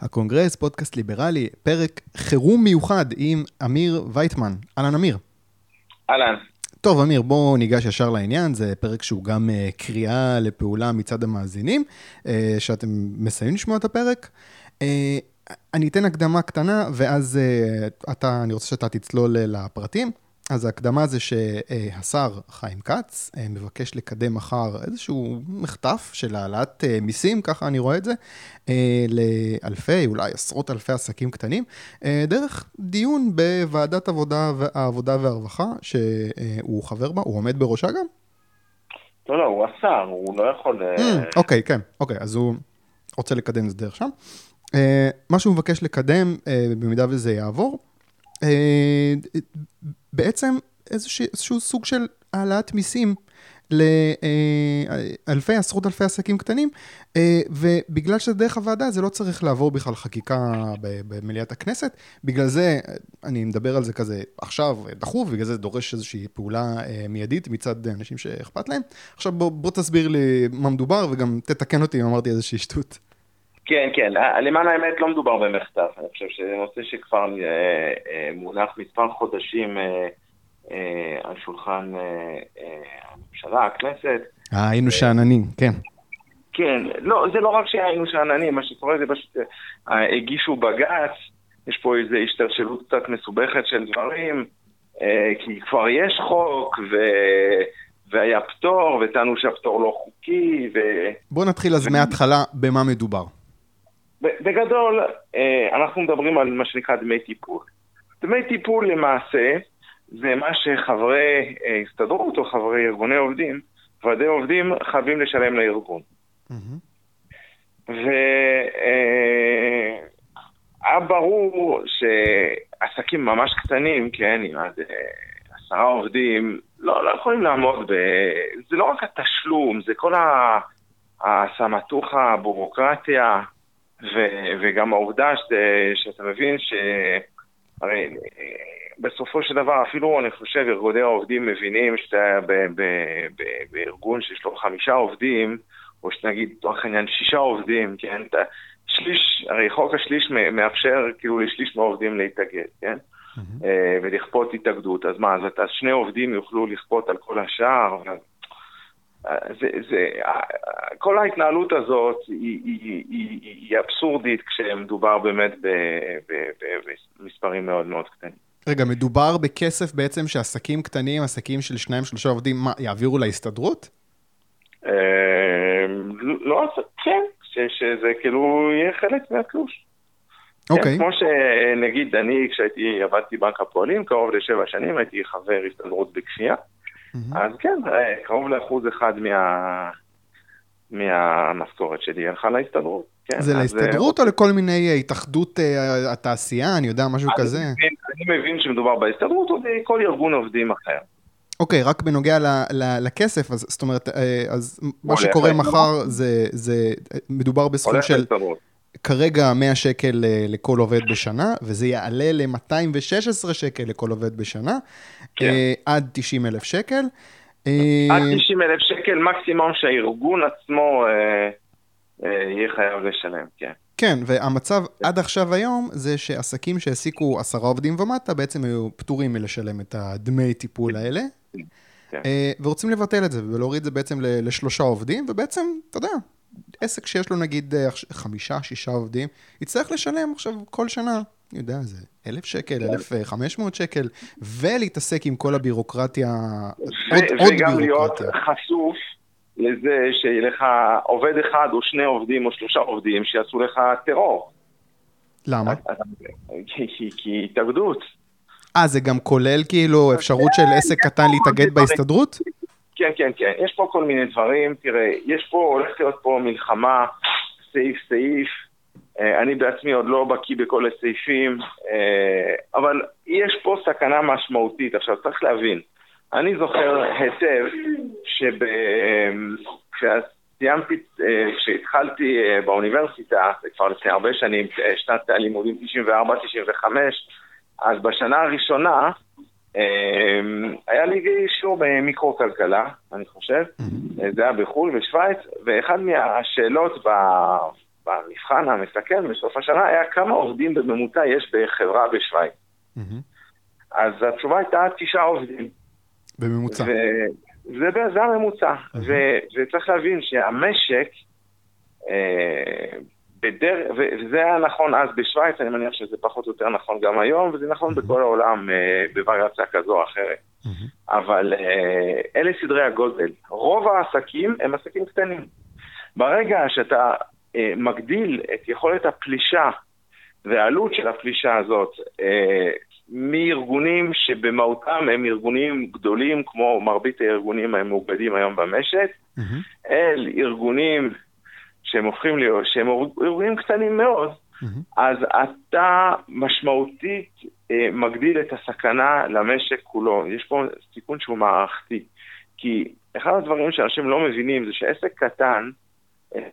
הקונגרס, פודקאסט ליברלי, פרק חירום מיוחד עם אמיר וייטמן. אהלן אמיר. אהלן. טוב, אמיר, בואו ניגש ישר לעניין, זה פרק שהוא גם אה, קריאה לפעולה מצד המאזינים, אה, שאתם מסיימים לשמוע את הפרק. אה, אני אתן הקדמה קטנה, ואז אתה, אני רוצה שאתה תצלול לפרטים. אז ההקדמה זה שהשר חיים כץ אה, מבקש לקדם מחר איזשהו מחטף של העלאת אה, מיסים, ככה אני רואה את זה, אה, לאלפי, אולי עשרות אלפי עסקים קטנים, דרך דיון בוועדת עבודה, העבודה והרווחה, שהוא חבר בה, הוא עומד בראשה גם? לא, לא, הוא השר, הוא לא יכול... אוקיי, כן, אוקיי, אז הוא רוצה לקדם את זה דרך שם. מה שהוא מבקש לקדם, במידה וזה יעבור, בעצם איזשהו, איזשהו סוג של העלאת מיסים לאלפי, עשרות אלפי עסקים קטנים, אה, ובגלל שזה דרך הוועדה זה לא צריך לעבור בכלל חקיקה במליאת הכנסת, בגלל זה, אני מדבר על זה כזה עכשיו, דחוף, בגלל זה דורש איזושהי פעולה אה, מיידית מצד אנשים שאכפת להם. עכשיו בוא, בוא תסביר לי מה מדובר וגם תתקן אותי אם אמרתי איזושהי שטות. כן, כן, למען האמת לא מדובר במחטף, אני חושב שזה נושא שכבר אה, אה, מונח מספר חודשים אה, על שולחן הממשלה, הכנסת. היינו שאננים, כן. כן, לא, זה לא רק שהיינו שאננים, מה שקורה זה פשוט, הגישו בג"ץ, יש פה איזו השתלשלות קצת מסובכת של דברים, כי כבר יש חוק, ו... והיה פטור, וטענו שהפטור לא חוקי, ו... בוא נתחיל אז מההתחלה, במה מדובר. בגדול, אה, אנחנו מדברים על מה שנקרא דמי טיפול. דמי טיפול למעשה זה מה שחברי אה, הסתדרות או חברי ארגוני עובדים, ועדי עובדים חייבים לשלם לארגון. והיה אה, ברור שעסקים ממש קטנים, כן, עם עד עשרה עובדים, לא, לא יכולים לעמוד ב... זה לא רק התשלום, זה כל הסמטוחה, הביורוקרטיה. ו- וגם העובדה ש- שאתה מבין ש... הרי בסופו של דבר, אפילו אני חושב, ארגוני העובדים מבינים שאתה ב- ב- ב- בארגון שיש לו חמישה עובדים, או שנגיד, לצורך העניין, שישה עובדים, כן? אתה, שליש, הרי חוק השליש מאפשר כאילו לשליש מהעובדים להתאגד, כן? Mm-hmm. ולכפות התאגדות. אז מה, אז שני עובדים יוכלו לכפות על כל השאר, זה, זה, כל ההתנהלות הזאת היא, היא, היא, היא אבסורדית כשמדובר באמת במספרים מאוד מאוד קטנים. רגע, מדובר בכסף בעצם שעסקים קטנים, עסקים של שניים, שלושה עובדים, מה, יעבירו להסתדרות? אמ, לא, כן, שזה כאילו יהיה חלק מהתלוש. אוקיי. כן, כמו שנגיד אני, כשהייתי, עבדתי בנק הפועלים, קרוב לשבע שנים, הייתי חבר הסתדרות בכפייה. Mm-hmm. אז כן, אה, קרוב לאחוז אחד מה... מהמשכורת שלי הלכה להסתדרות. כן, זה להסתדרות או לכל מיני אה, התאחדות אה, התעשייה, אני יודע, משהו אני כזה? מבין, אני מבין שמדובר בהסתדרות או בכל ארגון עובדים אחר. אוקיי, רק בנוגע ל, ל, לכסף, אז זאת אומרת, אז מה שקורה מחר זה, זה מדובר בסכום של... להסתדרות. כרגע 100 שקל אה, לכל עובד בשנה, וזה יעלה ל-216 שקל לכל עובד בשנה, כן. אה, עד 90 אלף שקל. אה, עד 90 אלף שקל מקסימום שהארגון עצמו יהיה חייב לשלם, כן. כן, והמצב. עד עכשיו היום זה שעסקים שהעסיקו עשרה עובדים ומטה בעצם היו פטורים מלשלם את הדמי טיפול האלה. כן. ורוצים לבטל את זה ולהוריד את זה בעצם לשלושה עובדים, ובעצם, אתה יודע, עסק שיש לו נגיד אה, חמישה, שישה עובדים, יצטרך לשלם עכשיו כל שנה, אני יודע, זה אלף שקל, כן. אלף אה, חמש מאות שקל, ולהתעסק עם כל הבירוקרטיה, עוד, עוד בירוקרטיה. וגם להיות חשוף לזה שיהיה לך עובד אחד או שני עובדים או שלושה עובדים שיעשו לך טרור. למה? כי התאגדות. אה, זה גם כולל כאילו אפשרות של עסק קטן להתאגד בהסתדרות? כן, כן, כן. יש פה כל מיני דברים. תראה, יש פה, הולכת להיות פה מלחמה סעיף-סעיף. אה, אני בעצמי עוד לא בקיא בכל הסעיפים, אה, אבל יש פה סכנה משמעותית. עכשיו, צריך להבין, אני זוכר היטב כשסיימתי, אה, כשהתחלתי באוניברסיטה, זה כבר לפני הרבה שנים, שנת הלימודים 94-95, אז בשנה הראשונה, היה לי שיעור במיקרו-כלכלה, אני חושב, mm-hmm. זה היה בחו"ל, בשוויץ, ואחד מהשאלות במבחן המסכם בסוף השנה היה כמה עובדים בממוצע יש בחברה בשוויץ. אז התשובה הייתה תשעה עובדים. בממוצע. וזה זה הממוצע. ו- וצריך להבין שהמשק, בדרך, וזה היה נכון אז בשוויץ, אני מניח שזה פחות או יותר נכון גם היום, וזה נכון בכל העולם אה, בווריאציה כזו או אחרת. אבל אה, אלה סדרי הגודל. רוב העסקים הם עסקים קטנים. ברגע שאתה אה, מגדיל את יכולת הפלישה והעלות של הפלישה הזאת מארגונים שבמהותם הם ארגונים גדולים, כמו מרבית הארגונים המאוגדים היום במשק, mm-hmm. אל ארגונים שהם הופכים להיות, שהם ארגונים קטנים מאוד, mm-hmm. אז אתה משמעותית אה, מגדיל את הסכנה למשק כולו. יש פה סיכון שהוא מערכתי. כי אחד הדברים שאנשים לא מבינים זה שעסק קטן, אה,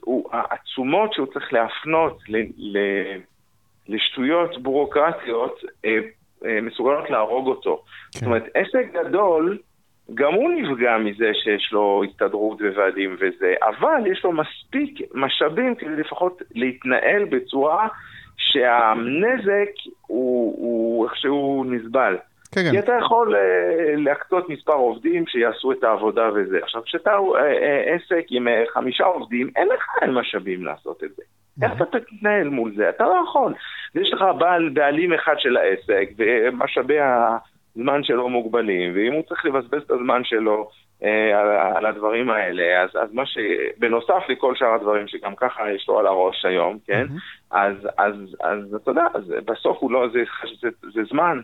הוא, העצומות שהוא צריך להפנות ל, ל, לשטויות בורוקרטיות אה, אה, מסוגלות להרוג אותו. כן. זאת אומרת, עסק גדול, גם הוא נפגע מזה שיש לו הסתדרות וועדים וזה, אבל יש לו מספיק משאבים כדי לפחות להתנהל בצורה שהנזק הוא, הוא איכשהו נסבל. כן, כן. כי אתה יכול uh, להקצות מספר עובדים שיעשו את העבודה וזה. עכשיו, כשאתה uh, uh, עסק עם uh, חמישה עובדים, אין לך משאבים לעשות את זה. איך אתה תתנהל מול זה? אתה לא יכול. ויש לך בעל, בעלים אחד של העסק, ומשאבי הזמן שלו מוגבלים, ואם הוא צריך לבזבז את הזמן שלו אה, על, על הדברים האלה, אז, אז מה ש... בנוסף לכל שאר הדברים שגם ככה יש לו על הראש היום, כן? Mm-hmm. אז, אז, אז אתה יודע, אז בסוף הוא לא, זה, זה, זה זמן.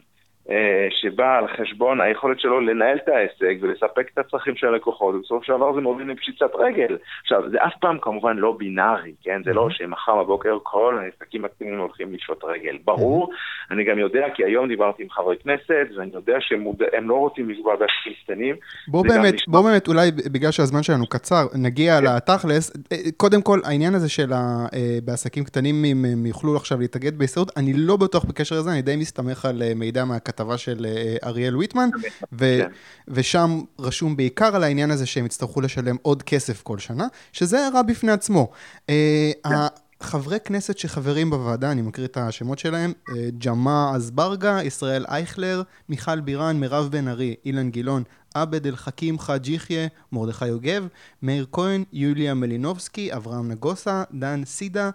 אה, שבא על חשבון היכולת שלו לנהל את העסק ולספק את הצרכים של הלקוחות, ובסופו של דבר זה מוביל לפשיצת רגל. עכשיו, זה אף פעם כמובן לא בינארי, כן? זה לא שמחר בבוקר כל העסקים הקטנים הולכים לשפוט רגל. ברור, אני גם יודע, כי היום דיברתי עם חברי כנסת, ואני יודע שהם לא רוצים לפגוע בעסקים קטנים. בוא באמת, בוא באמת, אולי בגלל שהזמן שלנו קצר, נגיע כן. לתכלס. אה, קודם כל, העניין הזה של אה, בעסקים קטנים, אם הם יוכלו עכשיו להתאגד בהסתדרות, אני לא בטוח בקשר לזה, אני די מסתמך על מידע מהכתב. הכתבה של אה, אריאל ויטמן, ו- כן. ושם רשום בעיקר על העניין הזה שהם יצטרכו לשלם עוד כסף כל שנה, שזה רע בפני עצמו. אה, כן. חברי כנסת שחברים בוועדה, אני מקריא את השמות שלהם, אה, ג'מעה אזברגה, ישראל אייכלר, מיכל בירן, מירב בן ארי, אילן גילאון, עבד אל חכים חאג' יחיא, מרדכי יוגב, מאיר כהן, יוליה מלינובסקי, אברהם נגוסה, דן סידה,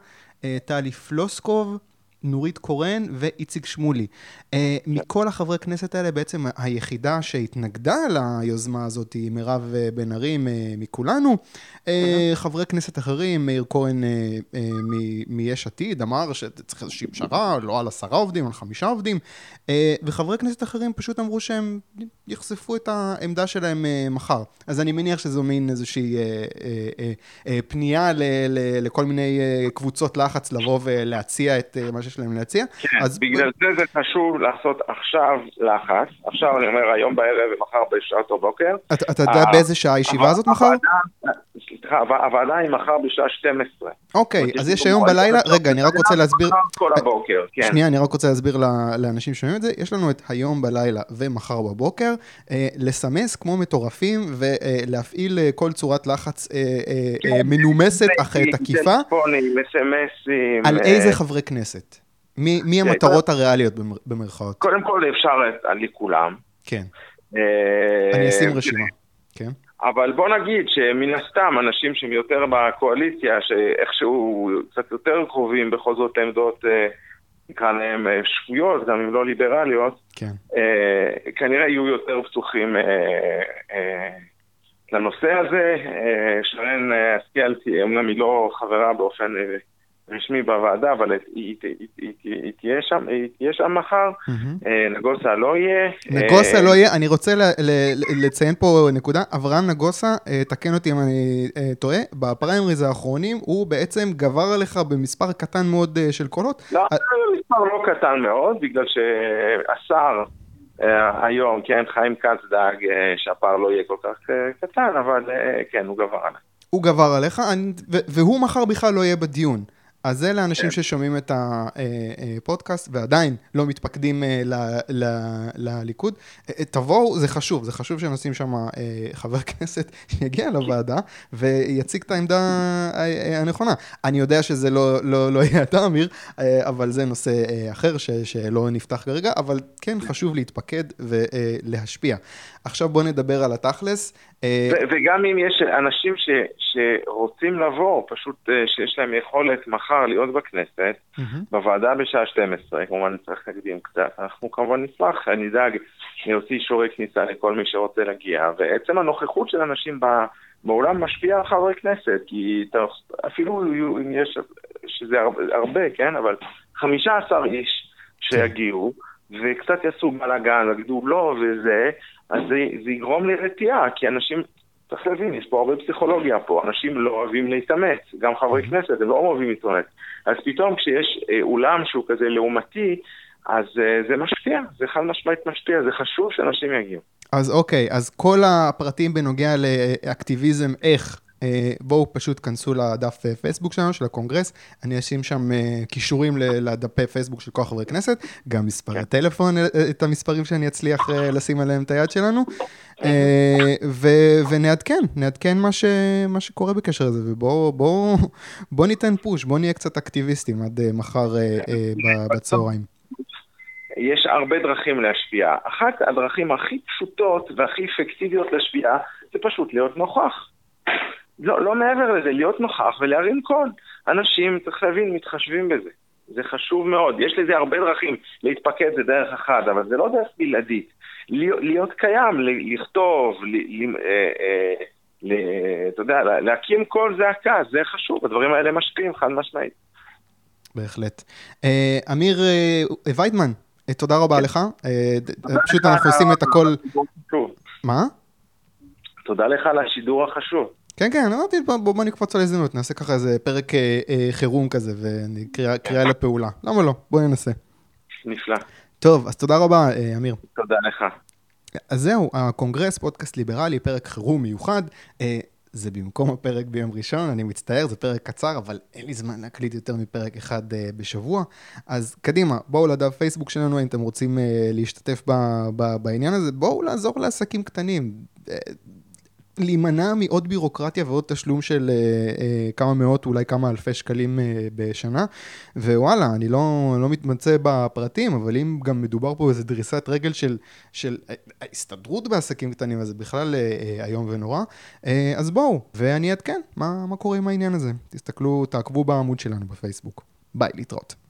טלי פלוסקוב, נורית קורן ואיציק שמולי. Uh, מכל החברי כנסת האלה, בעצם היחידה שהתנגדה ליוזמה הזאת היא מירב אה, בן ארי מכולנו. Uh, חברי כנסת אחרים, מאיר כהן מיש עתיד, אמר שצריך איזושהי פשרה, לא על עשרה עובדים, על חמישה עובדים. וחברי כנסת אחרים פשוט אמרו שהם יחשפו את העמדה שלהם מחר. אז אני מניח שזו מין איזושהי פנייה לכל מיני קבוצות לחץ לבוא ולהציע את מה שיש להם להציע. כן, אז... בגלל זה זה חשוב לעשות עכשיו לחץ. עכשיו אני אומר היום בערב ומחר בשעת הבוקר. אתה, אתה יודע באיזה שעה הישיבה הזאת מחר? סליחה, הוועדה היא מחר בשעה 12. אוקיי, אז יש היום בלילה, רגע, אני רק רוצה להסביר... כל הבוקר, כן. שנייה, אני רק רוצה להסביר לאנשים שומעים את זה. יש לנו את היום בלילה ומחר בבוקר, אה, לסמס כמו מטורפים ולהפעיל אה, כל צורת לחץ אה, כן. מנומסת אך תקיפה. על איזה חברי כנסת? מי, כן, המטרות הריאליות במרכאות? קודם כל אפשר על לכולם. כן. אה, אני אשים רשימה. כן. אבל בוא נגיד שמן הסתם אנשים שהם יותר בקואליציה, שאיכשהו קצת יותר קרובים בכל זאת לעמדות, אה, נקרא להם אה, שפויות, גם אם לא ליברליות, כן. כנראה יהיו יותר פתוחים לנושא הזה. שרן השכל, אמנם היא לא חברה באופן רשמי בוועדה, אבל היא, תהיה שם, תהיה שם מחר, mm-hmm. נגוסה לא יהיה. נגוסה אה, לא יהיה, אני רוצה לציין פה נקודה, אברהם נגוסה, אה, תקן אותי אם אני טועה, בפריימריז האחרונים הוא בעצם גבר עליך במספר קטן מאוד של קולות. לא, מספר לא קטן מאוד, בגלל שהשר... היום, כן, חיים כץ דאג שהפער לא יהיה כל כך קטן, אבל כן, הוא גבר עליי. הוא גבר עליך, והוא מחר בכלל לא יהיה בדיון. אז זה לאנשים כן. ששומעים את הפודקאסט ועדיין לא מתפקדים אה, לליכוד. אה, תבואו, זה חשוב, זה חשוב שנשים שם אה, חבר כנסת שיגיע לוועדה ויציג את העמדה אה, אה, הנכונה. אני יודע שזה לא, לא, לא יהיה אתה, אמיר, אה, אבל זה נושא אה, אחר ש, שלא נפתח כרגע, אבל כן חשוב להתפקד ולהשפיע. עכשיו בואו נדבר על התכלס. אה, וגם אם יש אנשים ש, שרוצים לבוא, פשוט אה, שיש להם יכולת מחר להיות בכנסת, מהמם. בוועדה בשעה 12, כמובן צריך להקדים קצת, אנחנו כמובן נשמח, נדאג להוציא אישורי כניסה לכל מי שרוצה להגיע, ועצם הנוכחות של אנשים ב- באולם משפיע על חברי כנסת, כי אפילו אם יש, שזה הרבה, כן, אבל 15 איש שיגיעו, וקצת יעשו בלאגן, יגידו לא וזה, אז זה, זה יגרום לרתיעה, כי אנשים, צריך להבין, יש פה הרבה פסיכולוגיה פה, אנשים לא אוהבים להתאמץ, גם חברי כנסת, הם לא אוהבים להתאמץ. אז פתאום כשיש אה, אולם שהוא כזה לעומתי, אז אה, זה משפיע, זה חד משמעית משפיע, זה חשוב שאנשים יגיעו. אז אוקיי, אז כל הפרטים בנוגע לאקטיביזם איך, בואו פשוט כנסו לדף אה, פייסבוק שלנו, של הקונגרס, אני אשים שם אה, קישורים לדפי פייסבוק של כל חברי כנסת, גם מספרי טלפון, אה, את המספרים שאני אצליח אה, לשים עליהם את היד שלנו, אה, ו- ונעדכן, נעדכן מה, ש- מה שקורה בקשר לזה, ובואו בוא, בוא ניתן פוש, בואו נהיה קצת אקטיביסטים עד אה, מחר אה, אה, בצהריים. יש הרבה דרכים להשפיע. אחת הדרכים הכי פשוטות והכי אפקטיביות להשפיע זה פשוט להיות נוכח. לא, לא מעבר לזה, להיות נוכח ולהרים קול. אנשים, צריך להבין, מתחשבים בזה. זה חשוב מאוד. יש לזה הרבה דרכים. להתפקד זה דרך אחת, אבל זה לא דרך בלעדית. להיות, קיים, ל- לכתוב, ל, ל, אה, אה, ל, אתה יודע, לה- להקים קול זעקה, זה חשוב. הדברים האלה משפיעים חד משמעית. בהחלט. אה, אמיר וייטמן, תודה רבה לך. אה, ד- פשוט אנחנו עושים את הכל... מה? תודה לך על השידור החשוב. כן, כן, אמרתי, בוא, נקפוץ על הזדמנות, נעשה ככה איזה פרק אה, אה, חירום כזה, וקריאה לפעולה. למה לא? בוא ננסה. נפלא. טוב, אז תודה רבה, אה, אמיר. תודה לך. אז זהו, הקונגרס, פודקאסט ליברלי, פרק חירום מיוחד. אה, זה במקום הפרק ביום ראשון, אני מצטער, זה פרק קצר, אבל אין לי זמן להקליט יותר מפרק אחד אה, בשבוע. אז קדימה, בואו לדף פייסבוק שלנו אם אתם רוצים אה, להשתתף ב, ב, בעניין הזה, בואו לעזור לעסקים קטנים. אה, להימנע מעוד בירוקרטיה ועוד תשלום של אה, אה, כמה מאות, אולי כמה אלפי שקלים אה, בשנה. ווואלה, אני לא, לא מתמצא בפרטים, אבל אם גם מדובר פה באיזה דריסת רגל של, של אה, ההסתדרות בעסקים קטנים, אז זה בכלל אה, אה, איום ונורא. אה, אז בואו, ואני אעדכן מה, מה קורה עם העניין הזה. תסתכלו, תעקבו בעמוד שלנו בפייסבוק. ביי, להתראות.